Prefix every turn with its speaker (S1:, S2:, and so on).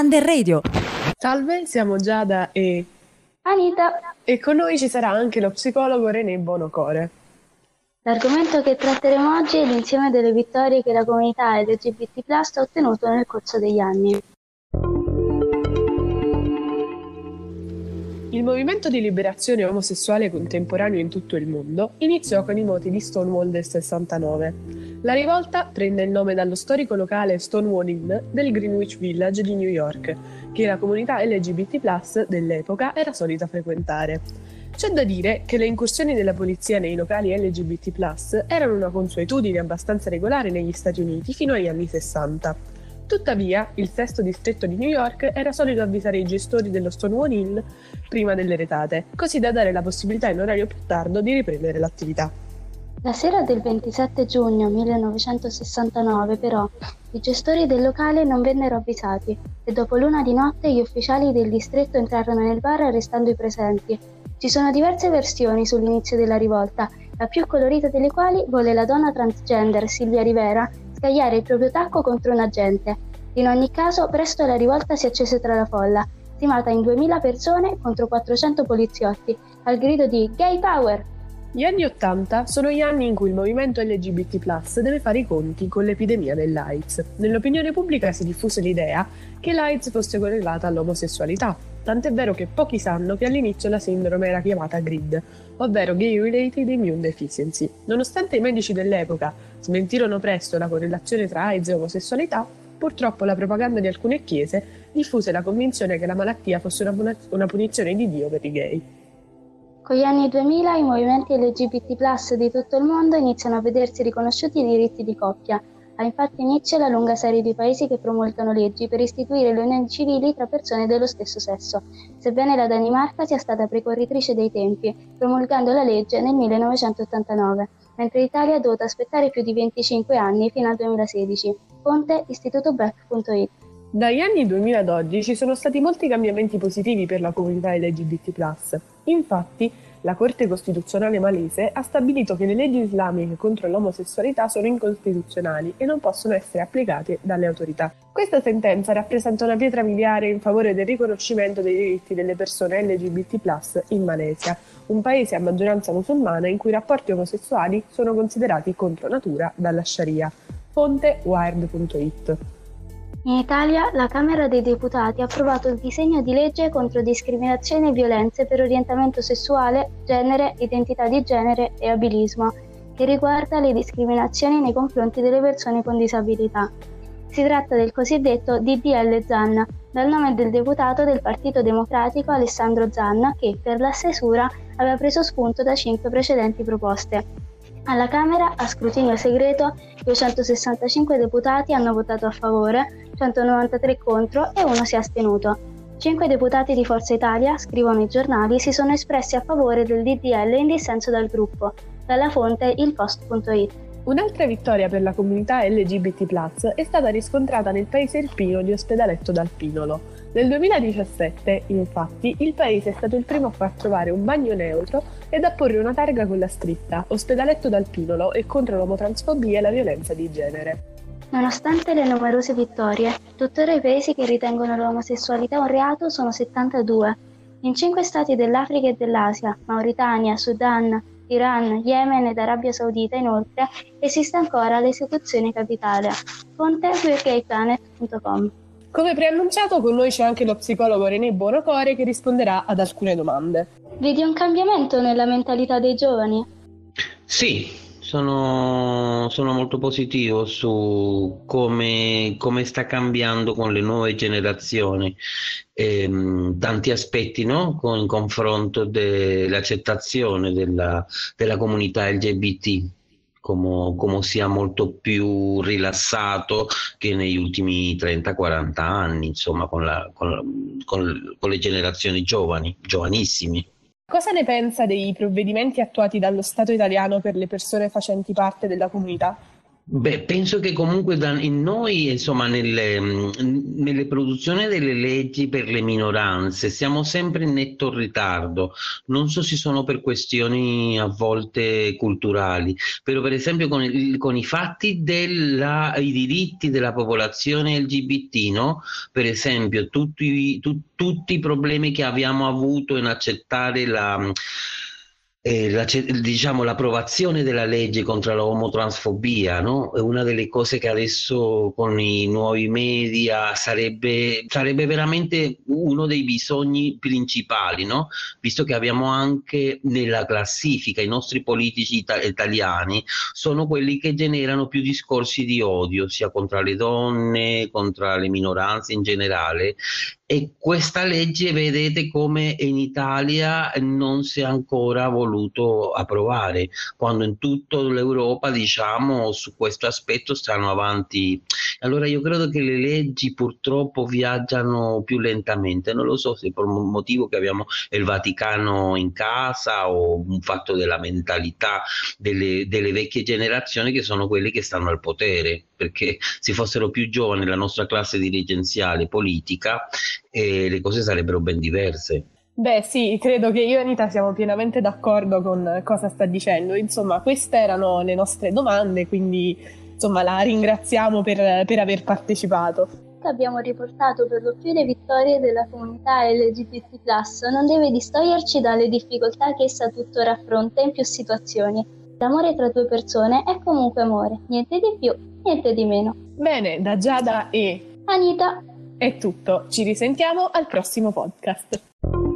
S1: Under Radio.
S2: Salve, siamo Giada e
S3: Anita.
S2: E con noi ci sarà anche lo psicologo René Bonocore.
S3: L'argomento che tratteremo oggi è l'insieme delle vittorie che la comunità LGBT ha ottenuto nel corso degli anni.
S2: Il movimento di liberazione omosessuale contemporaneo in tutto il mondo iniziò con i moti di Stonewall del 69. La rivolta prende il nome dallo storico locale Stonewall Inn del Greenwich Village di New York, che la comunità LGBT dell'epoca era solita frequentare. C'è da dire che le incursioni della polizia nei locali LGBT erano una consuetudine abbastanza regolare negli Stati Uniti fino agli anni 60. Tuttavia, il sesto distretto di New York era solito avvisare i gestori dello Stonewall Inn prima delle retate, così da dare la possibilità in orario più tardo di riprendere l'attività.
S3: La sera del 27 giugno 1969, però, i gestori del locale non vennero avvisati e dopo l'una di notte gli ufficiali del distretto entrarono nel bar arrestando i presenti. Ci sono diverse versioni sull'inizio della rivolta, la più colorita delle quali vuole la donna transgender Silvia Rivera scagliare il proprio tacco contro un agente. In ogni caso, presto la rivolta si accese tra la folla, stimata in 2000 persone contro 400 poliziotti, al grido di Gay Power!
S2: Gli anni Ottanta sono gli anni in cui il movimento LGBT deve fare i conti con l'epidemia dell'AIDS. Nell'opinione pubblica si diffuse l'idea che l'AIDS fosse correlata all'omosessualità, tant'è vero che pochi sanno che all'inizio la sindrome era chiamata GRID, ovvero Gay Related Immune Deficiency. Nonostante i medici dell'epoca smentirono presto la correlazione tra AIDS e omosessualità, purtroppo la propaganda di alcune chiese diffuse la convinzione che la malattia fosse una, punizione di Dio per i gay.
S3: Con gli anni 2000 i movimenti LGBT di tutto il mondo iniziano a vedersi riconosciuti i diritti di coppia. Ha infatti inizio la lunga serie di paesi che promulgano leggi per istituire le unioni civili tra persone dello stesso sesso, sebbene la Danimarca sia stata precorritrice dei tempi, promulgando la legge nel 1989, mentre l'Italia ha dovuto aspettare più di 25 anni fino al 2016. Fonte istitutoback.it
S2: dagli anni 2000 ad oggi ci sono stati molti cambiamenti positivi per la comunità LGBT+. Infatti, la Corte Costituzionale malese ha stabilito che le leggi islamiche contro l'omosessualità sono incostituzionali e non possono essere applicate dalle autorità. Questa sentenza rappresenta una pietra miliare in favore del riconoscimento dei diritti delle persone LGBT+, in Malesia, un paese a maggioranza musulmana in cui i rapporti omosessuali sono considerati contro natura dalla Sharia. Fonte wired.it
S3: in Italia la Camera dei Deputati ha approvato il disegno di legge contro discriminazione e violenze per orientamento sessuale, genere, identità di genere e abilismo, che riguarda le discriminazioni nei confronti delle persone con disabilità. Si tratta del cosiddetto DDL Zan, dal nome del deputato del Partito Democratico Alessandro Zan, che per la stesura aveva preso spunto da cinque precedenti proposte. Alla Camera, a scrutinio segreto, 265 deputati hanno votato a favore, 193 contro e uno si è astenuto. Cinque deputati di Forza Italia, scrivono i giornali, si sono espressi a favore del DDL in dissenso dal gruppo. Dalla fonte ilpost.it.
S2: Un'altra vittoria per la comunità LGBT è stata riscontrata nel paese irpino di Ospedaletto d'Alpinolo. Nel 2017, infatti, il paese è stato il primo a far trovare un bagno neutro ed a porre una targa con la scritta Ospedaletto d'Alpinolo e contro l'omotransfobia e la violenza di genere.
S3: Nonostante le numerose vittorie, tuttora i paesi che ritengono l'omosessualità un reato sono 72. In cinque stati dell'Africa e dell'Asia, Mauritania, Sudan, Iran, Yemen ed Arabia Saudita, inoltre, esiste ancora l'esecuzione capitale. Fonte queergayplanet.com
S2: Come preannunciato, con noi c'è anche lo psicologo René Bonocore che risponderà ad alcune domande.
S3: Vedi un cambiamento nella mentalità dei giovani?
S4: Sì, sono, sono molto positivo su come, come, sta cambiando con le nuove generazioni ehm, tanti aspetti no? con, in confronto dell'accettazione della, della comunità LGBT come, come, sia molto più rilassato che negli ultimi 30-40 anni, insomma, con, la, con, con, con le generazioni giovani, giovanissimi.
S2: Cosa ne pensa dei provvedimenti attuati dallo Stato italiano per le persone facenti parte della comunità?
S4: Beh, penso che comunque da, noi, insomma, nelle, nelle, produzioni delle leggi per le minoranze siamo sempre in netto ritardo. Non so se sono per questioni a volte culturali, però per esempio con, il, con i fatti dei diritti della popolazione LGBT, no? per esempio tutti, tu, tutti i problemi che abbiamo avuto in accettare la eh, diciamo, l'approvazione della legge contro la omotransfobia no? è una delle cose che adesso con i nuovi media sarebbe, sarebbe veramente uno dei bisogni principali, no? visto che abbiamo anche nella classifica i nostri politici ita- italiani sono quelli che generano più discorsi di odio sia contro le donne, contro le minoranze in generale e questa legge vedete come in Italia non si è ancora voluto approvare, quando in tutta l'Europa diciamo su questo aspetto stanno avanti. Allora io credo che le leggi purtroppo viaggiano più lentamente, non lo so se per un motivo che abbiamo il Vaticano in casa o un fatto della mentalità delle, delle vecchie generazioni che sono quelli che stanno al potere, perché se fossero più giovani la nostra classe dirigenziale politica e le cose sarebbero ben diverse.
S2: Beh sì, credo che io e Anita siamo pienamente d'accordo con cosa sta dicendo. Insomma, queste erano le nostre domande, quindi insomma la ringraziamo per, per aver partecipato.
S3: Abbiamo riportato per lo più le vittorie della comunità LGBT+, non deve distoglierci dalle difficoltà che essa tuttora affronta in più situazioni. L'amore tra due persone è comunque amore, niente di più, niente di meno.
S2: Bene, da Giada e
S3: Anita
S2: è tutto, ci risentiamo al prossimo podcast.